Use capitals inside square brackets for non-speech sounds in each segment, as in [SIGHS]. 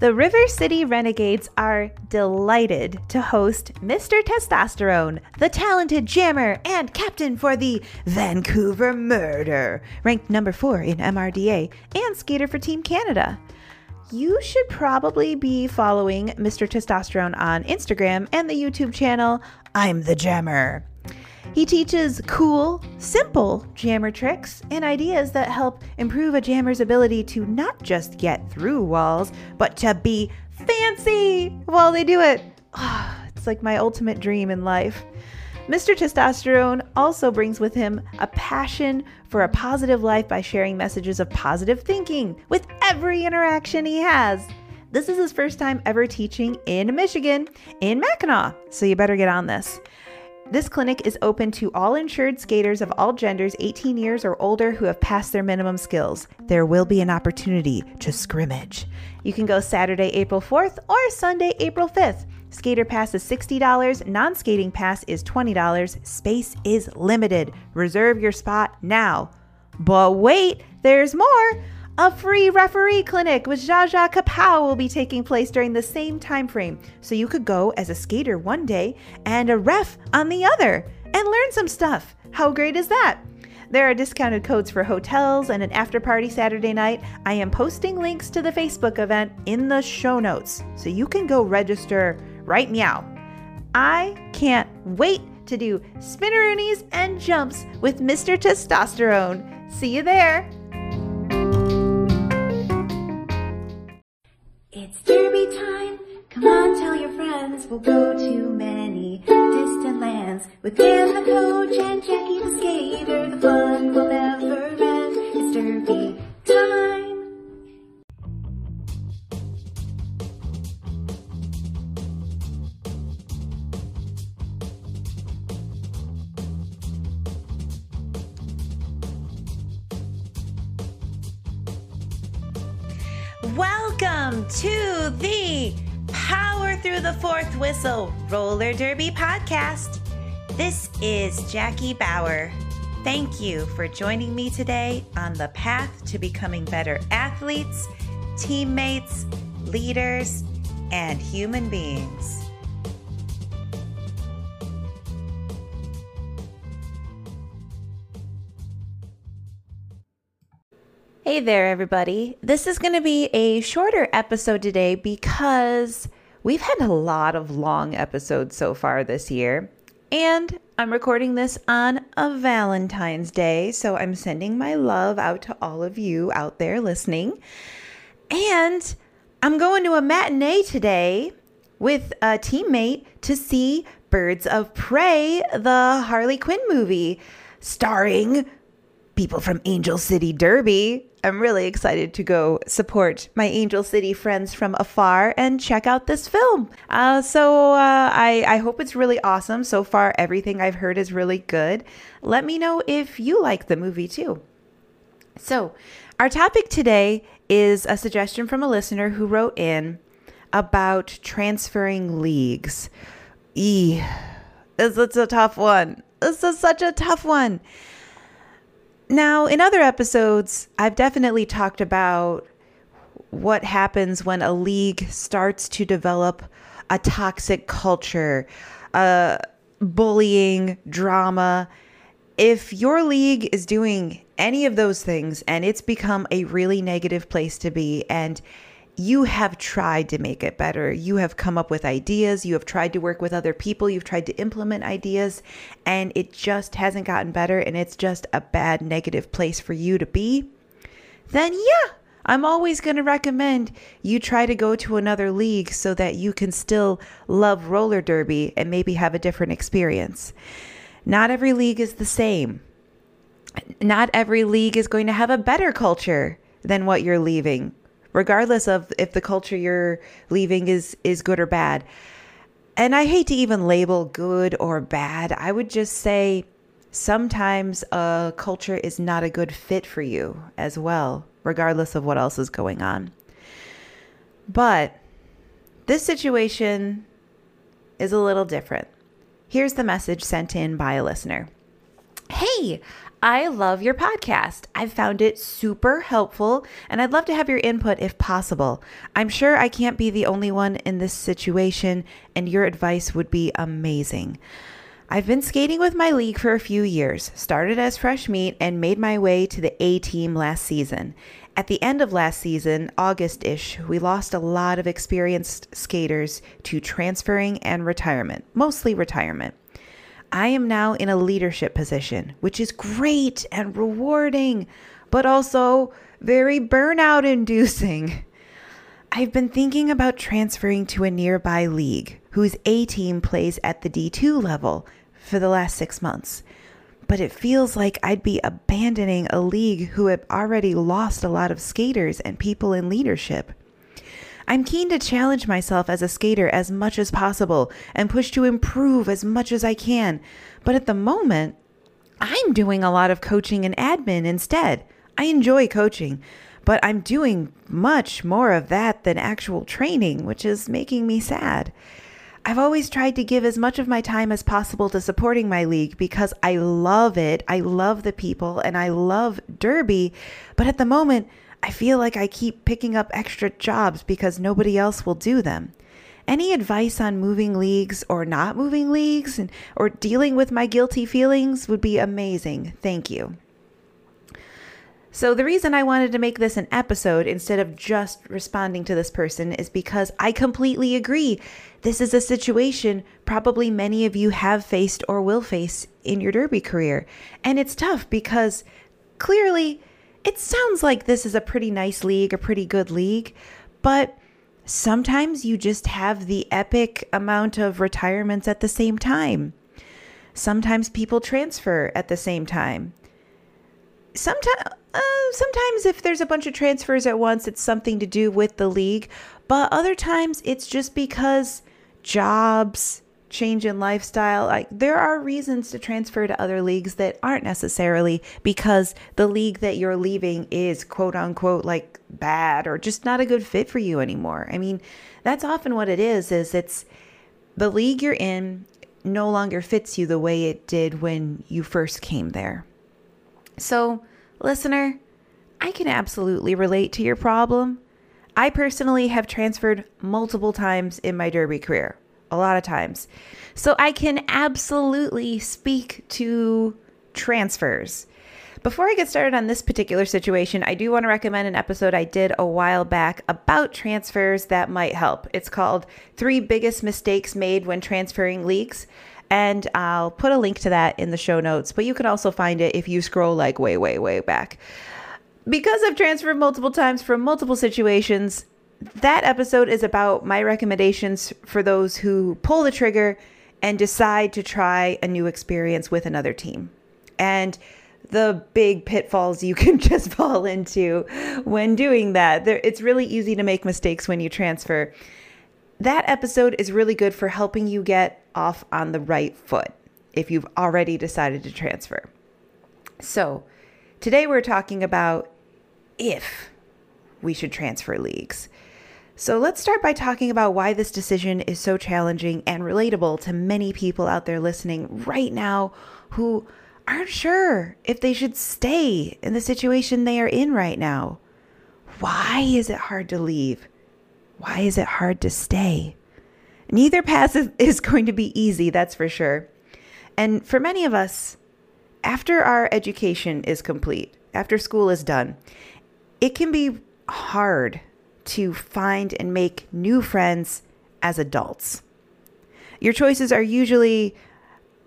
The River City Renegades are delighted to host Mr. Testosterone, the talented jammer and captain for the Vancouver Murder, ranked number four in MRDA, and skater for Team Canada. You should probably be following Mr. Testosterone on Instagram and the YouTube channel I'm the Jammer. He teaches cool, simple jammer tricks and ideas that help improve a jammer's ability to not just get through walls, but to be fancy while they do it. Oh, it's like my ultimate dream in life. Mr. Testosterone also brings with him a passion for a positive life by sharing messages of positive thinking with every interaction he has. This is his first time ever teaching in Michigan, in Mackinac, so you better get on this. This clinic is open to all insured skaters of all genders 18 years or older who have passed their minimum skills. There will be an opportunity to scrimmage. You can go Saturday, April 4th or Sunday, April 5th. Skater pass is $60, non skating pass is $20. Space is limited. Reserve your spot now. But wait, there's more! A free referee clinic with Zsa Zsa Kapow will be taking place during the same time frame, so you could go as a skater one day and a ref on the other and learn some stuff. How great is that? There are discounted codes for hotels and an after party Saturday night. I am posting links to the Facebook event in the show notes, so you can go register right meow. I can't wait to do spinneroonies and jumps with Mr. Testosterone. See you there. It's derby time. Come on, tell your friends. We'll go to many distant lands with Dan the coach and Jackie the skater. The fun will never end. To the Power Through the Fourth Whistle Roller Derby podcast. This is Jackie Bauer. Thank you for joining me today on the path to becoming better athletes, teammates, leaders, and human beings. Hey there, everybody. This is going to be a shorter episode today because we've had a lot of long episodes so far this year. And I'm recording this on a Valentine's Day, so I'm sending my love out to all of you out there listening. And I'm going to a matinee today with a teammate to see Birds of Prey, the Harley Quinn movie, starring people from Angel City Derby. I'm really excited to go support my Angel City friends from afar and check out this film. Uh, so uh, I, I hope it's really awesome. So far, everything I've heard is really good. Let me know if you like the movie too. So, our topic today is a suggestion from a listener who wrote in about transferring leagues. E, it's, it's a tough one. This is such a tough one. Now, in other episodes, I've definitely talked about what happens when a league starts to develop a toxic culture, uh, bullying, drama. If your league is doing any of those things and it's become a really negative place to be, and you have tried to make it better. You have come up with ideas. You have tried to work with other people. You've tried to implement ideas, and it just hasn't gotten better. And it's just a bad, negative place for you to be. Then, yeah, I'm always going to recommend you try to go to another league so that you can still love roller derby and maybe have a different experience. Not every league is the same. Not every league is going to have a better culture than what you're leaving regardless of if the culture you're leaving is is good or bad. And I hate to even label good or bad. I would just say sometimes a culture is not a good fit for you as well, regardless of what else is going on. But this situation is a little different. Here's the message sent in by a listener. Hey, I love your podcast. I've found it super helpful, and I'd love to have your input if possible. I'm sure I can't be the only one in this situation, and your advice would be amazing. I've been skating with my league for a few years, started as fresh meat, and made my way to the A team last season. At the end of last season, August ish, we lost a lot of experienced skaters to transferring and retirement, mostly retirement. I am now in a leadership position, which is great and rewarding, but also very burnout inducing. [LAUGHS] I've been thinking about transferring to a nearby league whose A team plays at the D2 level for the last six months. But it feels like I'd be abandoning a league who have already lost a lot of skaters and people in leadership. I'm keen to challenge myself as a skater as much as possible and push to improve as much as I can. But at the moment, I'm doing a lot of coaching and admin instead. I enjoy coaching, but I'm doing much more of that than actual training, which is making me sad. I've always tried to give as much of my time as possible to supporting my league because I love it. I love the people and I love Derby. But at the moment, I feel like I keep picking up extra jobs because nobody else will do them. Any advice on moving leagues or not moving leagues and, or dealing with my guilty feelings would be amazing. Thank you. So, the reason I wanted to make this an episode instead of just responding to this person is because I completely agree. This is a situation probably many of you have faced or will face in your derby career. And it's tough because clearly it sounds like this is a pretty nice league, a pretty good league, but sometimes you just have the epic amount of retirements at the same time. Sometimes people transfer at the same time. Sometimes, uh, sometimes if there's a bunch of transfers at once, it's something to do with the league. But other times, it's just because jobs, change in lifestyle. Like there are reasons to transfer to other leagues that aren't necessarily because the league that you're leaving is quote unquote like bad or just not a good fit for you anymore. I mean, that's often what it is is it's the league you're in no longer fits you the way it did when you first came there. So, listener, I can absolutely relate to your problem. I personally have transferred multiple times in my derby career a lot of times. So I can absolutely speak to transfers. Before I get started on this particular situation, I do want to recommend an episode I did a while back about transfers that might help. It's called Three Biggest Mistakes Made When Transferring Leagues. And I'll put a link to that in the show notes, but you can also find it if you scroll like way, way, way back. Because I've transferred multiple times from multiple situations, that episode is about my recommendations for those who pull the trigger and decide to try a new experience with another team. And the big pitfalls you [LAUGHS] can just fall into when doing that. There, it's really easy to make mistakes when you transfer. That episode is really good for helping you get off on the right foot if you've already decided to transfer. So, today we're talking about if we should transfer leagues. So let's start by talking about why this decision is so challenging and relatable to many people out there listening right now who aren't sure if they should stay in the situation they are in right now. Why is it hard to leave? Why is it hard to stay? Neither path is [LAUGHS] going to be easy, that's for sure. And for many of us, after our education is complete, after school is done, it can be hard to find and make new friends as adults. Your choices are usually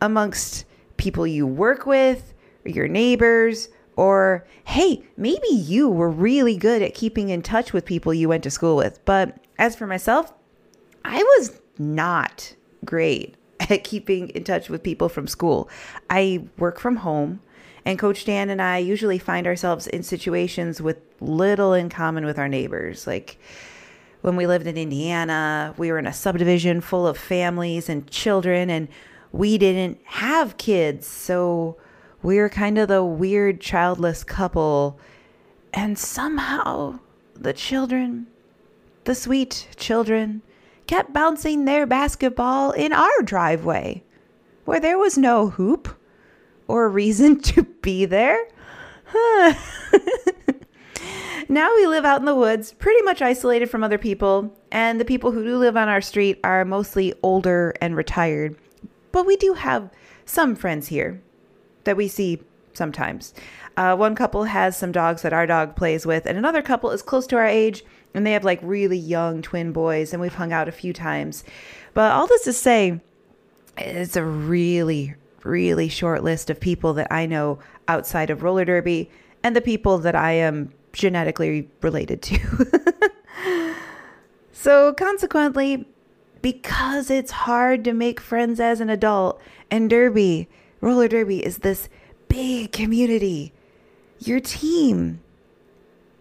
amongst people you work with, your neighbors, or hey, maybe you were really good at keeping in touch with people you went to school with. But as for myself, I was not great [LAUGHS] at keeping in touch with people from school. I work from home. And Coach Dan and I usually find ourselves in situations with little in common with our neighbors. Like when we lived in Indiana, we were in a subdivision full of families and children, and we didn't have kids. So we were kind of the weird childless couple. And somehow the children, the sweet children, kept bouncing their basketball in our driveway where there was no hoop or reason [LAUGHS] to be there. Huh. [LAUGHS] now we live out in the woods, pretty much isolated from other people, and the people who do live on our street are mostly older and retired. But we do have some friends here that we see sometimes. Uh, one couple has some dogs that our dog plays with, and another couple is close to our age, and they have like really young twin boys, and we've hung out a few times. But all this to say, it's a really, really short list of people that I know outside of roller derby and the people that I am genetically related to. [LAUGHS] so, consequently, because it's hard to make friends as an adult, and derby, roller derby is this big community, your team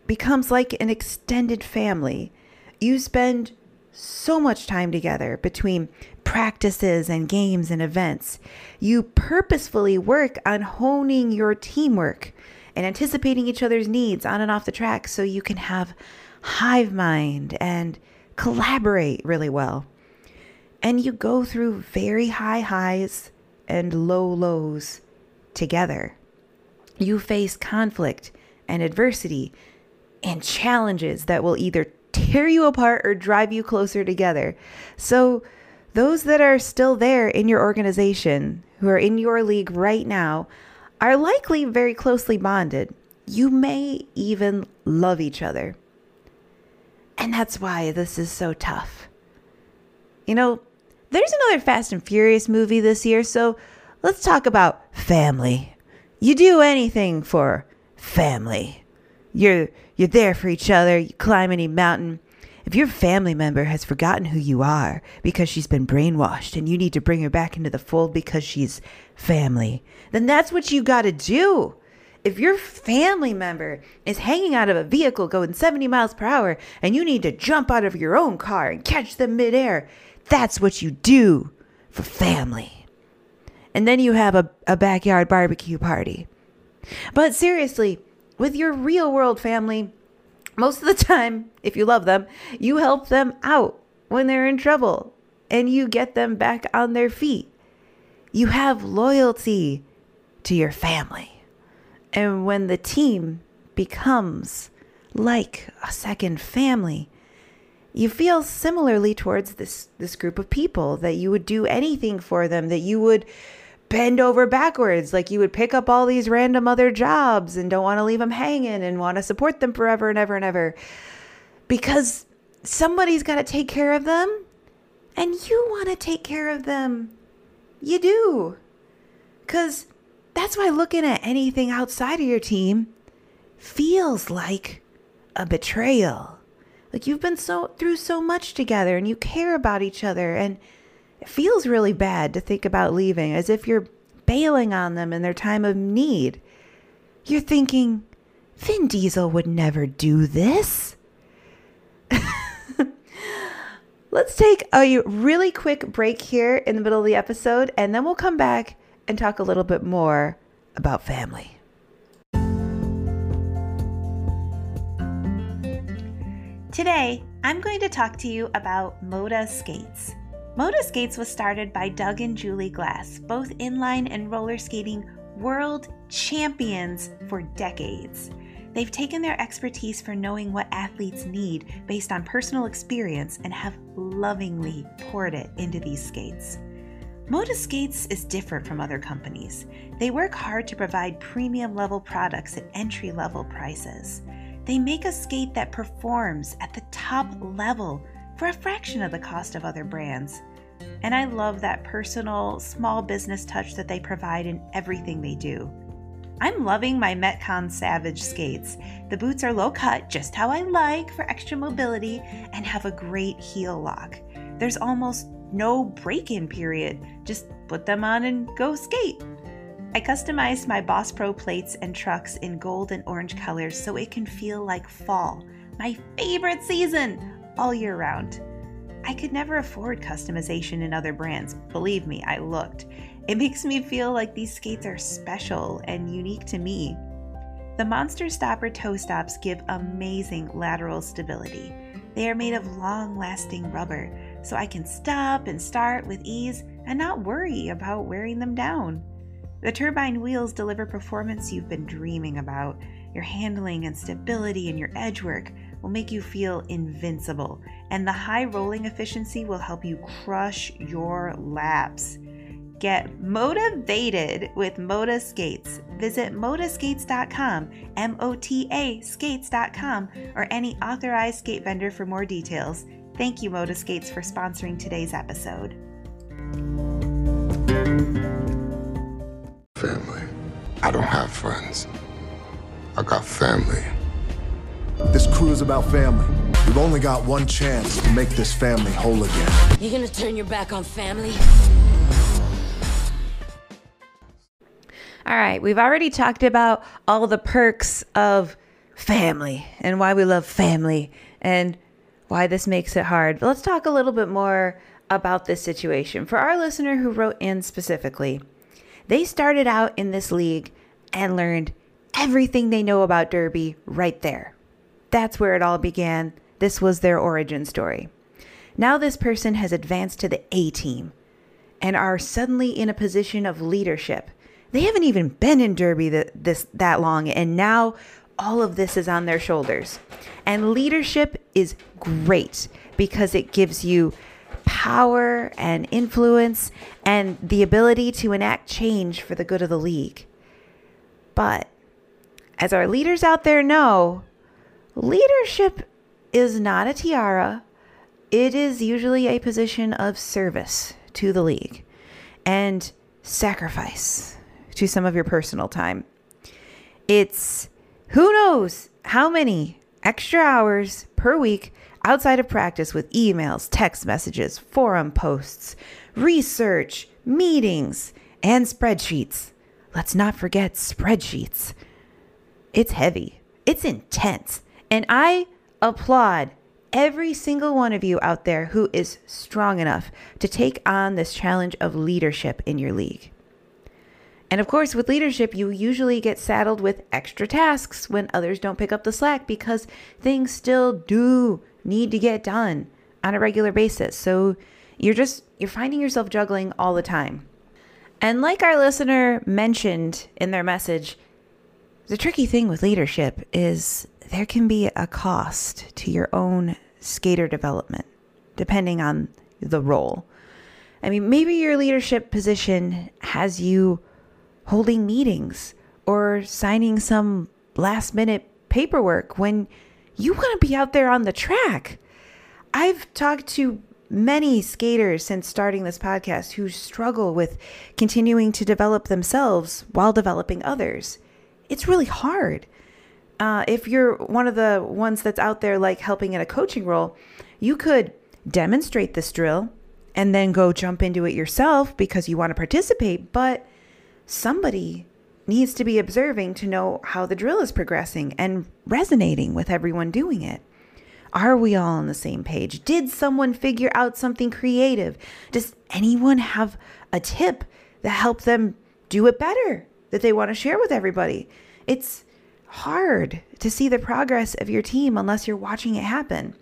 becomes like an extended family. You spend so much time together between practices and games and events. You purposefully work on honing your teamwork and anticipating each other's needs on and off the track so you can have hive mind and collaborate really well. And you go through very high highs and low lows together. You face conflict and adversity and challenges that will either tear you apart or drive you closer together. So, those that are still there in your organization, who are in your league right now, are likely very closely bonded. You may even love each other. And that's why this is so tough. You know, there's another Fast and Furious movie this year, so let's talk about family. You do anything for family. You're you're there for each other, you climb any mountain. If your family member has forgotten who you are because she's been brainwashed and you need to bring her back into the fold because she's family, then that's what you got to do. If your family member is hanging out of a vehicle going 70 miles per hour and you need to jump out of your own car and catch them midair, that's what you do for family. And then you have a, a backyard barbecue party. But seriously, with your real world family, most of the time, if you love them, you help them out when they're in trouble and you get them back on their feet. You have loyalty to your family. And when the team becomes like a second family, you feel similarly towards this this group of people that you would do anything for them, that you would bend over backwards. Like you would pick up all these random other jobs and don't want to leave them hanging and want to support them forever and ever and ever because somebody's got to take care of them and you want to take care of them. You do. Because that's why looking at anything outside of your team feels like a betrayal. Like you've been so through so much together and you care about each other and it feels really bad to think about leaving as if you're bailing on them in their time of need. You're thinking, Vin Diesel would never do this. [LAUGHS] Let's take a really quick break here in the middle of the episode, and then we'll come back and talk a little bit more about family. Today, I'm going to talk to you about Mota Skates. Mota Skates was started by Doug and Julie Glass, both inline and roller skating world champions for decades. They've taken their expertise for knowing what athletes need based on personal experience and have lovingly poured it into these skates. Mota Skates is different from other companies. They work hard to provide premium level products at entry level prices. They make a skate that performs at the top level for a fraction of the cost of other brands. And I love that personal, small business touch that they provide in everything they do. I'm loving my Metcon Savage skates. The boots are low cut, just how I like for extra mobility, and have a great heel lock. There's almost no break in period, just put them on and go skate. I customized my Boss Pro plates and trucks in gold and orange colors so it can feel like fall, my favorite season all year round. I could never afford customization in other brands. Believe me, I looked. It makes me feel like these skates are special and unique to me. The Monster Stopper toe stops give amazing lateral stability. They are made of long lasting rubber, so I can stop and start with ease and not worry about wearing them down. The turbine wheels deliver performance you've been dreaming about. Your handling and stability and your edge work will make you feel invincible, and the high rolling efficiency will help you crush your laps. Get motivated with Mota Skates. Visit motaskates.com, M O T A skates.com, or any authorized skate vendor for more details. Thank you, Mota Skates, for sponsoring today's episode. Family. I don't have friends. I got family. This crew is about family. We've only got one chance to make this family whole again. You gonna turn your back on family? All right, we've already talked about all the perks of family and why we love family and why this makes it hard. But let's talk a little bit more about this situation. For our listener who wrote in specifically, they started out in this league and learned everything they know about Derby right there. That's where it all began. This was their origin story. Now, this person has advanced to the A team and are suddenly in a position of leadership they haven't even been in Derby that this that long, and now all of this is on their shoulders. And leadership is great because it gives you power and influence and the ability to enact change for the good of the league. But as our leaders out there know, leadership is not a tiara. It is usually a position of service to the league and sacrifice to some of your personal time. It's who knows how many extra hours per week outside of practice with emails, text messages, forum posts, research, meetings, and spreadsheets. Let's not forget spreadsheets. It's heavy, it's intense, and I applaud every single one of you out there who is strong enough to take on this challenge of leadership in your league. And of course, with leadership, you usually get saddled with extra tasks when others don't pick up the slack because things still do need to get done on a regular basis. So you're just you're finding yourself juggling all the time. And like our listener mentioned in their message, the tricky thing with leadership is there can be a cost to your own skater development depending on the role. I mean, maybe your leadership position has you holding meetings or signing some last minute paperwork when you want to be out there on the track. I've talked to many skaters since starting this podcast who struggle with continuing to develop themselves while developing others. It's really hard. Uh, if you're one of the ones that's out there, like helping in a coaching role, you could demonstrate this drill and then go jump into it yourself because you want to participate. But somebody needs to be observing to know how the drill is progressing and resonating with everyone doing it. Are we all on the same page? Did someone figure out something creative? Does anyone have a tip that helped them do it better that they want to share with everybody? It's hard to see the progress of your team unless you're watching it happen.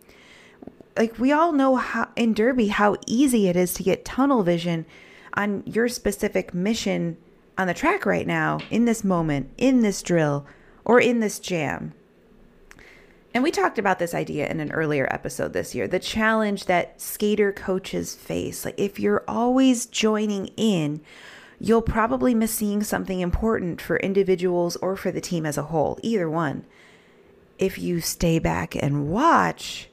Like we all know how in Derby how easy it is to get tunnel vision on your specific mission on the track right now, in this moment, in this drill, or in this jam. And we talked about this idea in an earlier episode this year the challenge that skater coaches face. Like, if you're always joining in, you'll probably miss seeing something important for individuals or for the team as a whole, either one. If you stay back and watch,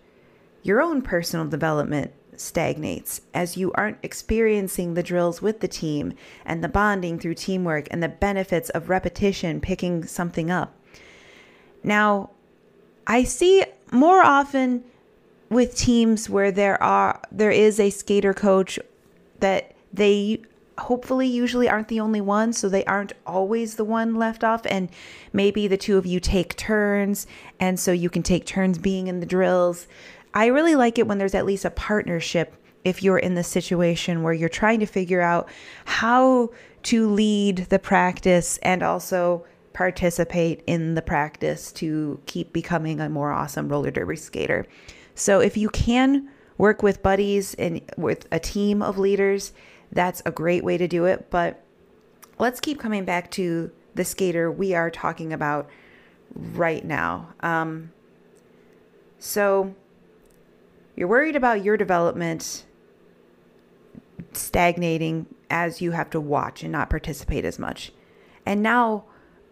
your own personal development stagnates as you aren't experiencing the drills with the team and the bonding through teamwork and the benefits of repetition picking something up. Now, I see more often with teams where there are there is a skater coach that they hopefully usually aren't the only one so they aren't always the one left off and maybe the two of you take turns and so you can take turns being in the drills I really like it when there's at least a partnership if you're in the situation where you're trying to figure out how to lead the practice and also participate in the practice to keep becoming a more awesome roller derby skater. So if you can work with buddies and with a team of leaders, that's a great way to do it, but let's keep coming back to the skater we are talking about right now. Um, so you're worried about your development stagnating as you have to watch and not participate as much. And now,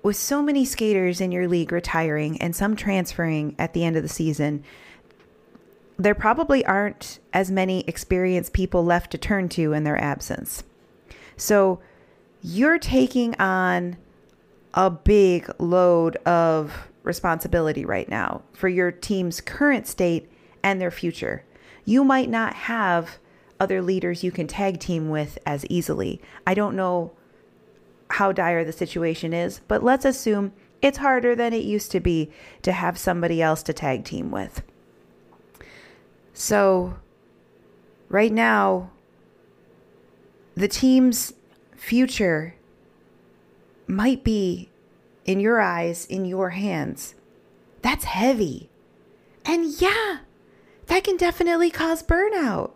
with so many skaters in your league retiring and some transferring at the end of the season, there probably aren't as many experienced people left to turn to in their absence. So you're taking on a big load of responsibility right now for your team's current state and their future. You might not have other leaders you can tag team with as easily. I don't know how dire the situation is, but let's assume it's harder than it used to be to have somebody else to tag team with. So, right now, the team's future might be in your eyes, in your hands. That's heavy. And yeah, that can definitely cause burnout.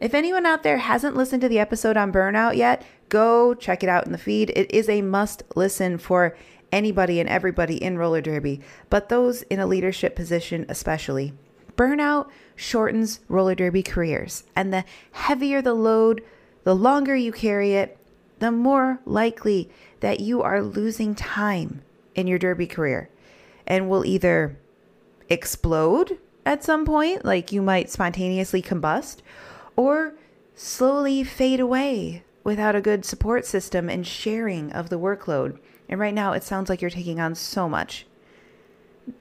If anyone out there hasn't listened to the episode on burnout yet, go check it out in the feed. It is a must listen for anybody and everybody in roller derby, but those in a leadership position especially. Burnout shortens roller derby careers, and the heavier the load, the longer you carry it, the more likely that you are losing time in your derby career and will either explode at some point, like you might spontaneously combust, or slowly fade away without a good support system and sharing of the workload. And right now, it sounds like you're taking on so much.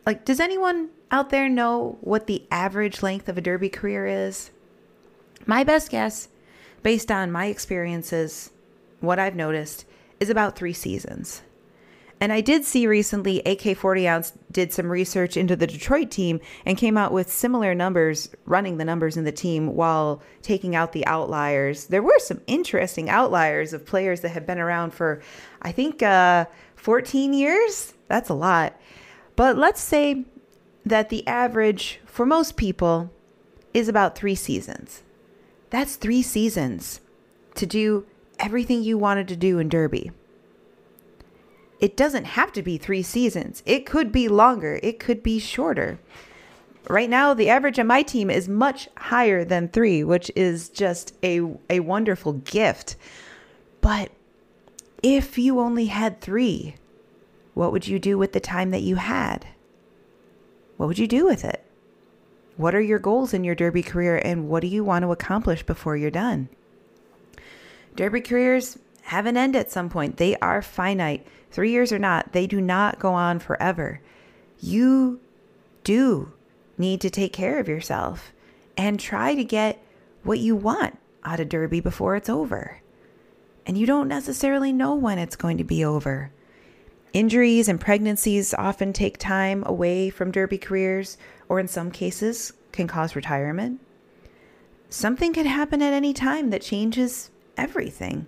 Like, does anyone out there know what the average length of a derby career is? My best guess, based on my experiences, what I've noticed, is about three seasons. And I did see recently AK 40 ounce did some research into the Detroit team and came out with similar numbers, running the numbers in the team while taking out the outliers. There were some interesting outliers of players that have been around for, I think, uh, 14 years. That's a lot. But let's say that the average for most people is about three seasons. That's three seasons to do everything you wanted to do in Derby it doesn't have to be three seasons. It could be longer, it could be shorter. Right now, the average on my team is much higher than three, which is just a, a wonderful gift. But if you only had three, what would you do with the time that you had? What would you do with it? What are your goals in your Derby career and what do you want to accomplish before you're done? Derby careers have an end at some point, they are finite three years or not, they do not go on forever. You do need to take care of yourself and try to get what you want out of Derby before it's over. And you don't necessarily know when it's going to be over. Injuries and pregnancies often take time away from Derby careers, or in some cases, can cause retirement. Something can happen at any time that changes everything.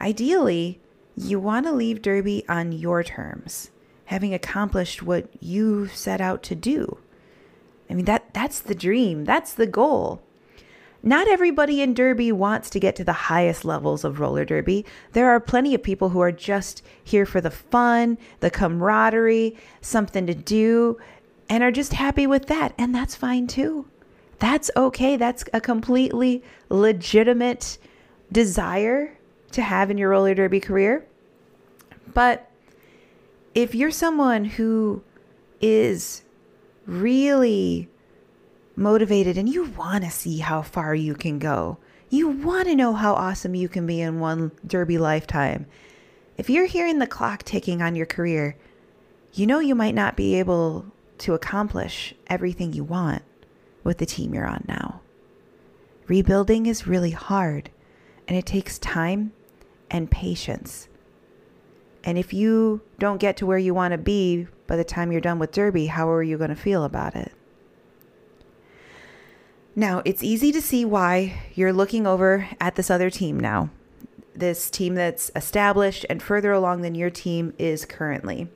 Ideally, you want to leave Derby on your terms, having accomplished what you set out to do. I mean that that's the dream, that's the goal. Not everybody in Derby wants to get to the highest levels of roller derby. There are plenty of people who are just here for the fun, the camaraderie, something to do, and are just happy with that. And that's fine too. That's okay. That's a completely legitimate desire to have in your roller derby career. But if you're someone who is really motivated and you want to see how far you can go, you want to know how awesome you can be in one derby lifetime. If you're hearing the clock ticking on your career, you know you might not be able to accomplish everything you want with the team you're on now. Rebuilding is really hard and it takes time and patience. And if you don't get to where you want to be by the time you're done with Derby, how are you going to feel about it? Now, it's easy to see why you're looking over at this other team now. This team that's established and further along than your team is currently.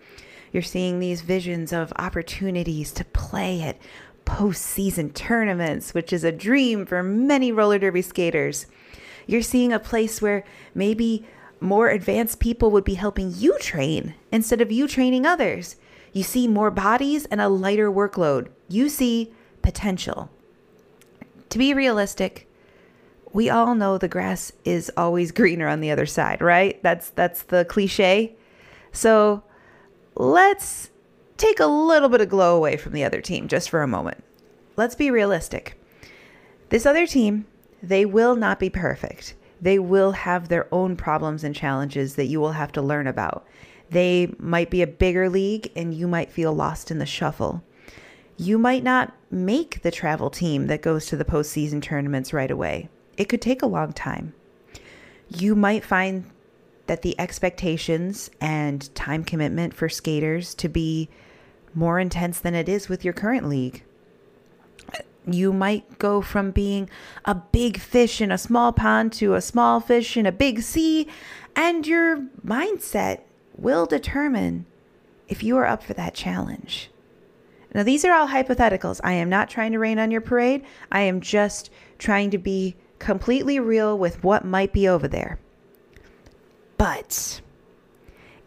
You're seeing these visions of opportunities to play at postseason tournaments, which is a dream for many roller derby skaters. You're seeing a place where maybe more advanced people would be helping you train instead of you training others. You see more bodies and a lighter workload. You see potential. To be realistic, we all know the grass is always [LAUGHS] greener on the other side, right? That's that's the cliche. So, let's take a little bit of glow away from the other team just for a moment. Let's be realistic. This other team, they will not be perfect. They will have their own problems and challenges that you will have to learn about. They might be a bigger league and you might feel lost in the shuffle. You might not make the travel team that goes to the postseason tournaments right away. It could take a long time. You might find that the expectations and time commitment for skaters to be more intense than it is with your current league. You might go from being a big fish in a small pond to a small fish in a big sea, and your mindset will determine if you are up for that challenge. Now, these are all hypotheticals. I am not trying to rain on your parade. I am just trying to be completely real with what might be over there. But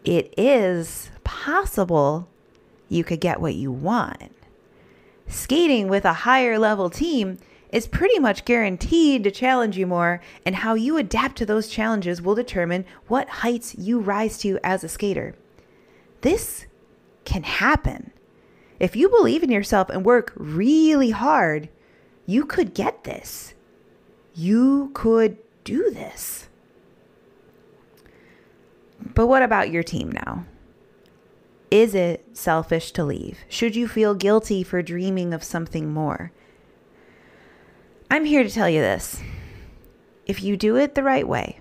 it is possible you could get what you want. Skating with a higher level team is pretty much guaranteed to challenge you more, and how you adapt to those challenges will determine what heights you rise to as a skater. This can happen. If you believe in yourself and work really hard, you could get this. You could do this. But what about your team now? Is it selfish to leave? Should you feel guilty for dreaming of something more? I'm here to tell you this. If you do it the right way,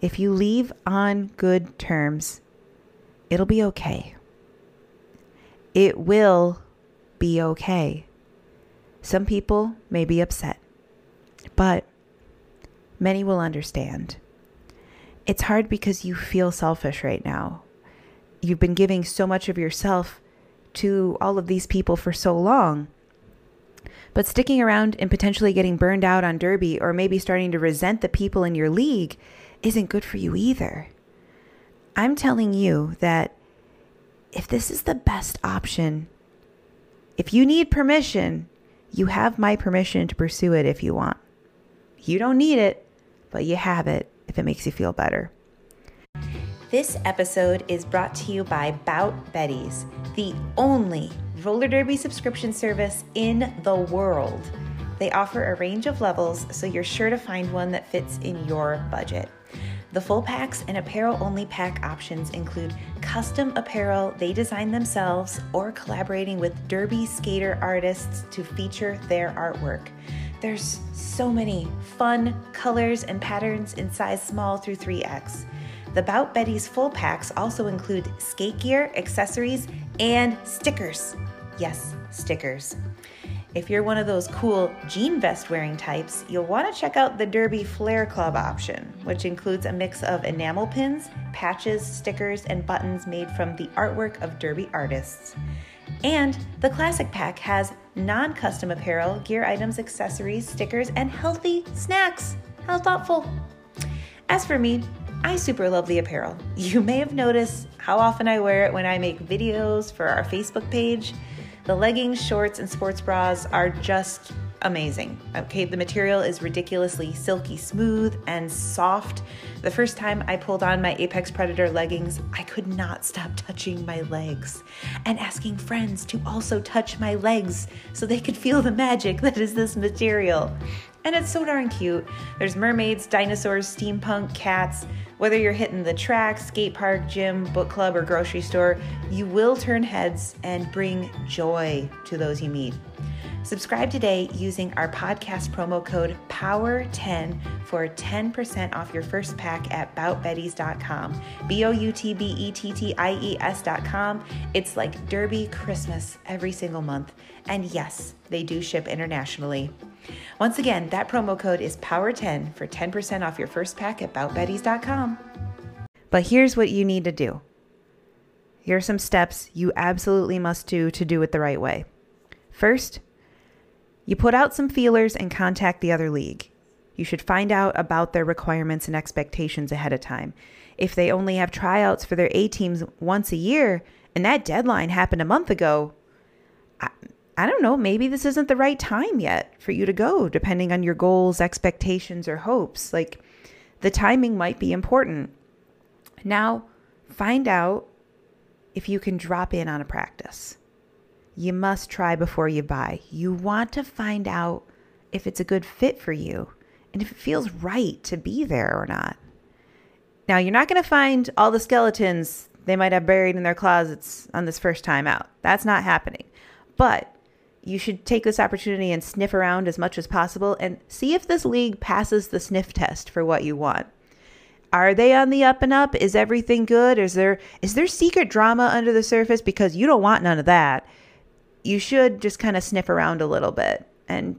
if you leave on good terms, it'll be okay. It will be okay. Some people may be upset, but many will understand. It's hard because you feel selfish right now. You've been giving so much of yourself to all of these people for so long. But sticking around and potentially getting burned out on Derby or maybe starting to resent the people in your league isn't good for you either. I'm telling you that if this is the best option, if you need permission, you have my permission to pursue it if you want. You don't need it, but you have it if it makes you feel better. This episode is brought to you by Bout Betties, the only roller derby subscription service in the world. They offer a range of levels, so you're sure to find one that fits in your budget. The full packs and apparel only pack options include custom apparel they design themselves or collaborating with derby skater artists to feature their artwork. There's so many fun colors and patterns in size small through 3X. The Bout Betty's full packs also include skate gear, accessories, and stickers. Yes, stickers. If you're one of those cool jean vest wearing types, you'll want to check out the Derby Flare Club option, which includes a mix of enamel pins, patches, stickers, and buttons made from the artwork of Derby artists. And the Classic Pack has non custom apparel, gear items, accessories, stickers, and healthy snacks. How thoughtful! As for me, I super love the apparel. You may have noticed how often I wear it when I make videos for our Facebook page. The leggings, shorts, and sports bras are just amazing. Okay, the material is ridiculously silky smooth and soft. The first time I pulled on my Apex Predator leggings, I could not stop touching my legs and asking friends to also touch my legs so they could feel the magic that is this material. And it's so darn cute. There's mermaids, dinosaurs, steampunk, cats. Whether you're hitting the track, skate park, gym, book club, or grocery store, you will turn heads and bring joy to those you meet. Subscribe today using our podcast promo code POWER10 for 10% off your first pack at boutbetties.com. B O U T B E T T I E S.com. It's like Derby Christmas every single month. And yes, they do ship internationally. Once again, that promo code is POWER10 for 10% off your first pack at boutbetties.com. But here's what you need to do. Here are some steps you absolutely must do to do it the right way. First, you put out some feelers and contact the other league. You should find out about their requirements and expectations ahead of time. if they only have tryouts for their A teams once a year and that deadline happened a month ago, I, I don't know, maybe this isn't the right time yet for you to go, depending on your goals, expectations, or hopes. Like the timing might be important. Now, find out if you can drop in on a practice. You must try before you buy. You want to find out if it's a good fit for you and if it feels right to be there or not. Now, you're not going to find all the skeletons they might have buried in their closets on this first time out. That's not happening. But you should take this opportunity and sniff around as much as possible and see if this league passes the sniff test for what you want. Are they on the up and up? Is everything good? Is there is there secret drama under the surface because you don't want none of that. You should just kind of sniff around a little bit and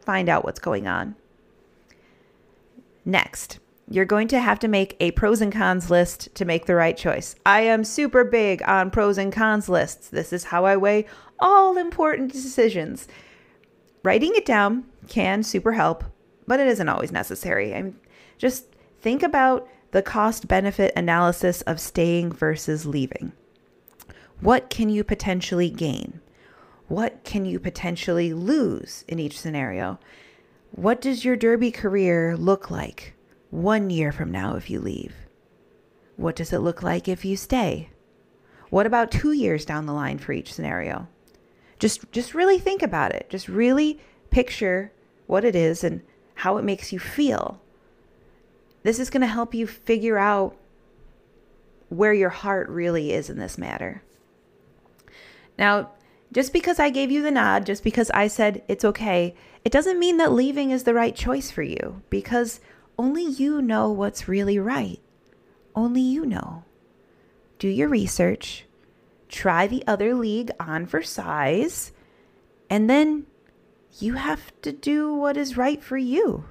find out what's going on. Next, you're going to have to make a pros and cons list to make the right choice. I am super big on pros and cons lists. This is how I weigh all important decisions. Writing it down can super help, but it isn't always necessary. I'm just think about the cost benefit analysis of staying versus leaving. What can you potentially gain? What can you potentially lose in each scenario? What does your derby career look like one year from now if you leave? What does it look like if you stay? What about two years down the line for each scenario? Just, just really think about it. Just really picture what it is and how it makes you feel. This is going to help you figure out where your heart really is in this matter. Now, just because I gave you the nod, just because I said it's okay, it doesn't mean that leaving is the right choice for you because only you know what's really right. Only you know. Do your research, try the other league on for size, and then you have to do what is right for you.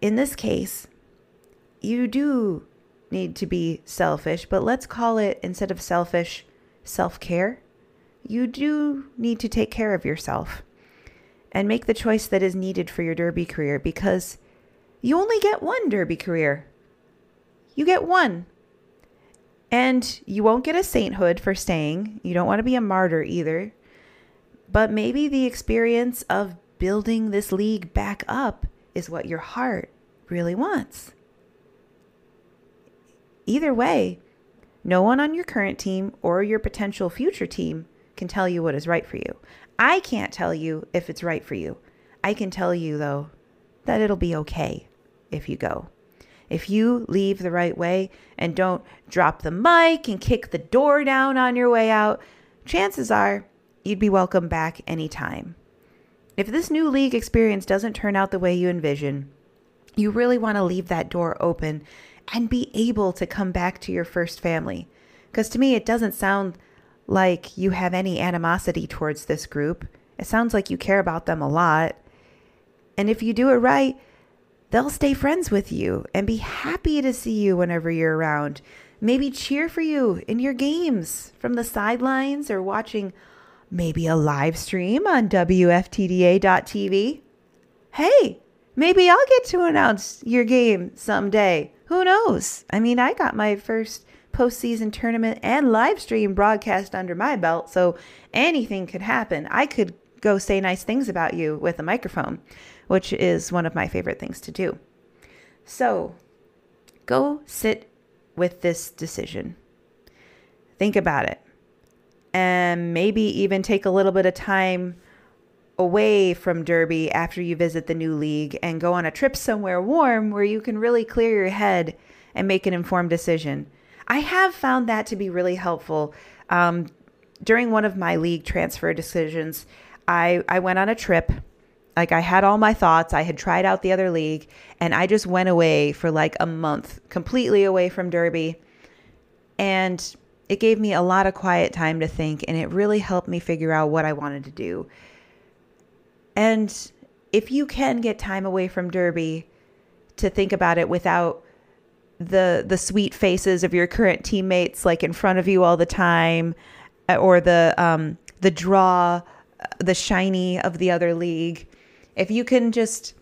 In this case, you do need to be selfish, but let's call it instead of selfish, self care you do need to take care of yourself and make the choice that is needed for your derby career because you only get one derby career. You get one. And you won't get a sainthood for staying. You don't want to be a martyr either. But maybe the experience of building this league back up is what your heart really wants. Either way, no one on your current team or your potential future team can tell you what is right for you. I can't tell you if it's right for you. I can tell you, though, that it'll be okay if you go. If you leave the right way and don't drop the mic and kick the door down on your way out, chances are you'd be welcome back anytime. If this new league experience doesn't turn out the way you envision, you really want to leave that door open and be able to come back to your first family. Because to me, it doesn't sound like you have any animosity towards this group. It sounds like you care about them a lot. And if you do it right, they'll stay friends with you and be happy to see you whenever you're around. Maybe cheer for you in your games from the sidelines or watching maybe a live stream on WFTDA.tv. Hey, maybe I'll get to announce your game someday. Who knows? I mean, I got my first postseason tournament and live stream broadcast under my belt, so anything could happen. I could go say nice things about you with a microphone, which is one of my favorite things to do. So go sit with this decision. Think about it. And maybe even take a little bit of time away from Derby after you visit the new league and go on a trip somewhere warm where you can really clear your head and make an informed decision. I have found that to be really helpful. Um, during one of my league transfer decisions, I, I went on a trip. Like I had all my thoughts. I had tried out the other league and I just went away for like a month, completely away from Derby. And it gave me a lot of quiet time to think and it really helped me figure out what I wanted to do. And if you can get time away from Derby to think about it without the the sweet faces of your current teammates like in front of you all the time uh, or the um the draw uh, the shiny of the other league if you can just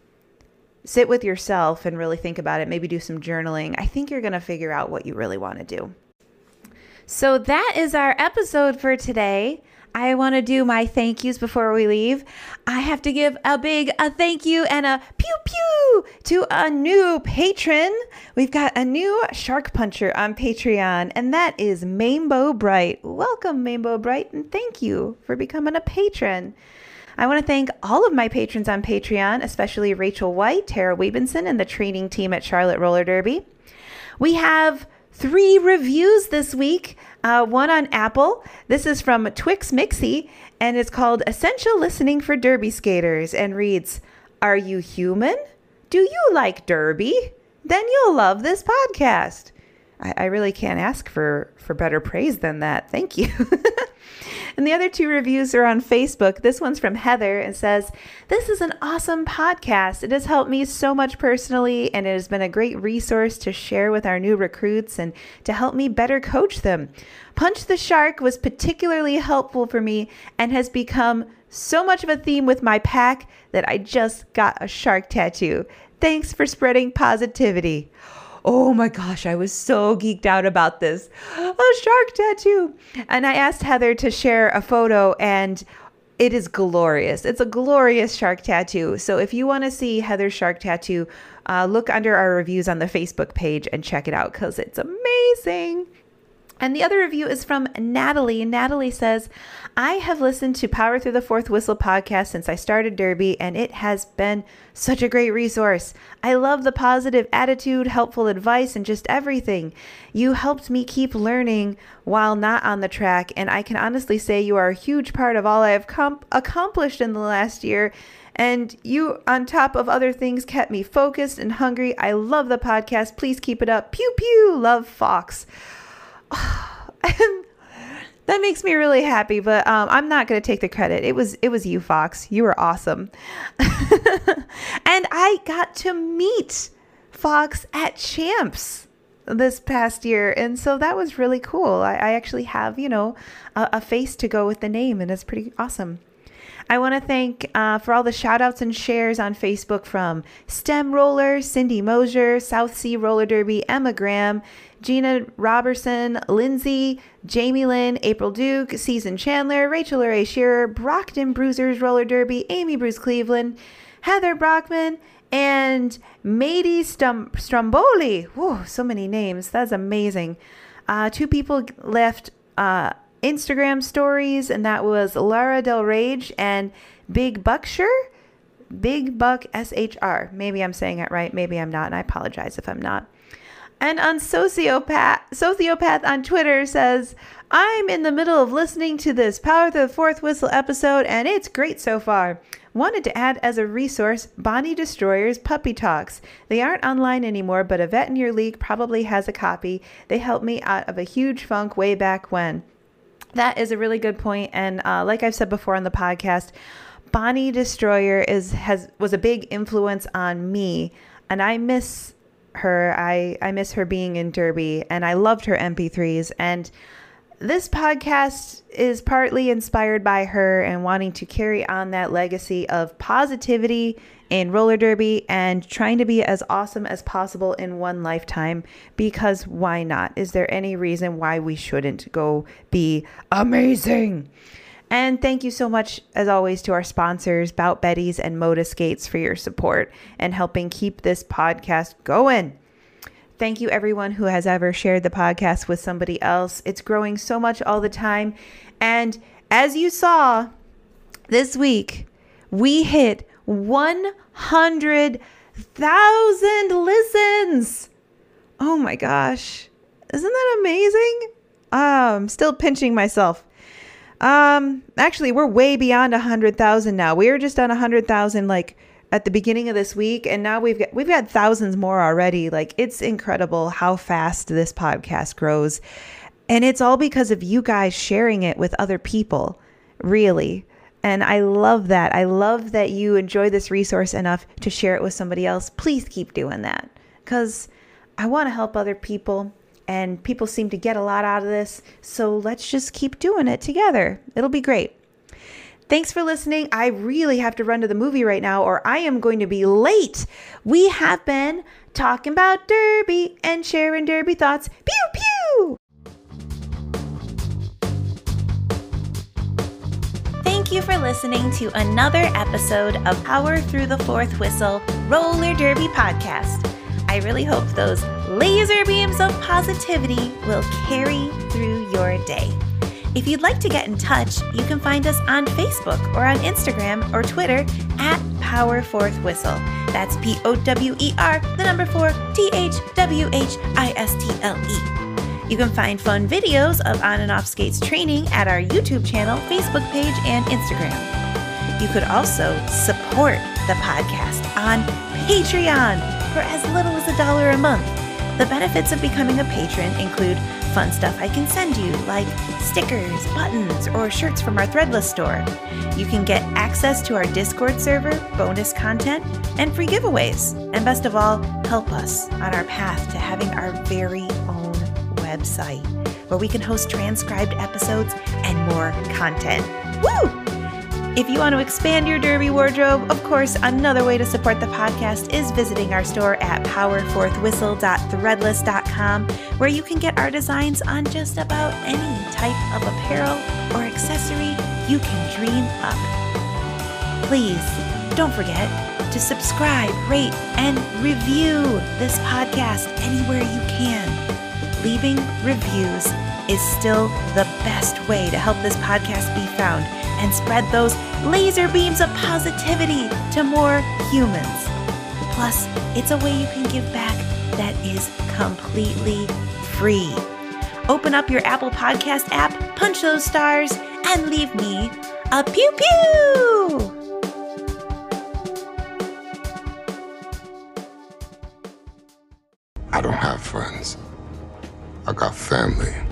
sit with yourself and really think about it, maybe do some journaling, I think you're going to figure out what you really want to do. So that is our episode for today. I want to do my thank yous before we leave. I have to give a big a thank you and a pew pew to a new patron. We've got a new shark puncher on Patreon, and that is Maimbo Bright. Welcome, Maimbo Bright, and thank you for becoming a patron. I want to thank all of my patrons on Patreon, especially Rachel White, Tara Webenson, and the training team at Charlotte Roller Derby. We have three reviews this week. Uh, one on Apple. This is from Twix Mixie, and it's called Essential Listening for Derby Skaters and reads Are you human? Do you like Derby? Then you'll love this podcast. I, I really can't ask for, for better praise than that. Thank you. [LAUGHS] And the other two reviews are on Facebook. This one's from Heather and says, This is an awesome podcast. It has helped me so much personally, and it has been a great resource to share with our new recruits and to help me better coach them. Punch the Shark was particularly helpful for me and has become so much of a theme with my pack that I just got a shark tattoo. Thanks for spreading positivity. Oh my gosh, I was so geeked out about this. A shark tattoo. And I asked Heather to share a photo and it is glorious. It's a glorious shark tattoo. So if you want to see Heather's shark tattoo, uh, look under our reviews on the Facebook page and check it out because it's amazing. And the other review is from Natalie. Natalie says, I have listened to Power Through the Fourth Whistle podcast since I started Derby, and it has been such a great resource. I love the positive attitude, helpful advice, and just everything. You helped me keep learning while not on the track, and I can honestly say you are a huge part of all I have comp- accomplished in the last year. And you, on top of other things, kept me focused and hungry. I love the podcast. Please keep it up. Pew pew. Love Fox. [SIGHS] that makes me really happy but um, i'm not going to take the credit. It was it was you fox. You were awesome. [LAUGHS] And i got to meet fox at champs this past year and so that was really cool. I, I actually have you know a, a, face to go with the name and it's pretty awesome I want to thank uh, for all the shout outs and shares on Facebook from STEM Roller, Cindy Mosier, South Sea Roller Derby, Emma Graham, Gina Robertson, Lindsay, Jamie Lynn, April Duke, Season Chandler, Rachel Ray Shearer, Brockton Bruisers Roller Derby, Amy Bruce Cleveland, Heather Brockman, and Mady Stum- Stromboli. Whoa, so many names. That's amazing. Uh, two people left uh, Instagram stories, and that was Lara Del Rage and Big Buckshire. Big Buck SHR. Maybe I'm saying it right. Maybe I'm not, and I apologize if I'm not. And on sociopath, sociopath on Twitter says, "I'm in the middle of listening to this Power of the Fourth Whistle episode, and it's great so far. Wanted to add as a resource Bonnie Destroyer's Puppy Talks. They aren't online anymore, but a vet in your league probably has a copy. They helped me out of a huge funk way back when." That is a really good point, and uh, like I've said before on the podcast, Bonnie Destroyer is has was a big influence on me, and I miss her. I, I miss her being in Derby and I loved her MP3s. And this podcast is partly inspired by her and wanting to carry on that legacy of positivity in roller derby and trying to be as awesome as possible in one lifetime because why not? Is there any reason why we shouldn't go be amazing? And thank you so much, as always, to our sponsors, Bout Betties and Mota Skates, for your support and helping keep this podcast going. Thank you, everyone who has ever shared the podcast with somebody else. It's growing so much all the time. And as you saw this week, we hit 100,000 listens. Oh my gosh. Isn't that amazing? Oh, I'm still pinching myself. Um, actually, we're way beyond a hundred thousand now. We were just on a hundred thousand like at the beginning of this week, and now we've got we've got thousands more already. Like it's incredible how fast this podcast grows, and it's all because of you guys sharing it with other people. Really. And I love that. I love that you enjoy this resource enough to share it with somebody else. Please keep doing that because I want to help other people and people seem to get a lot out of this. So let's just keep doing it together. It'll be great. Thanks for listening. I really have to run to the movie right now, or I am going to be late. We have been talking about Derby and sharing Derby thoughts. Pew pew! Thank you for listening to another episode of Power Through the Fourth Whistle Roller Derby podcast. I really hope those laser beams of positivity will carry through your day. If you'd like to get in touch, you can find us on Facebook or on Instagram or Twitter at Power Fourth Whistle. That's P O W E R, the number four, T H W H I S T L E. You can find fun videos of On and Off Skates training at our YouTube channel, Facebook page, and Instagram. You could also support the podcast on Patreon for as little as a dollar a month. The benefits of becoming a patron include fun stuff I can send you, like stickers, buttons, or shirts from our Threadless store. You can get access to our Discord server, bonus content, and free giveaways. And best of all, help us on our path to having our very website where we can host transcribed episodes and more content. Woo! If you want to expand your Derby wardrobe, of course, another way to support the podcast is visiting our store at powerfourthwhistle.threadless.com, where you can get our designs on just about any type of apparel or accessory you can dream up. Please don't forget to subscribe, rate, and review this podcast anywhere you can. Leaving reviews is still the best way to help this podcast be found and spread those laser beams of positivity to more humans. Plus, it's a way you can give back that is completely free. Open up your Apple Podcast app, punch those stars, and leave me a pew pew! I don't have friends. I got family.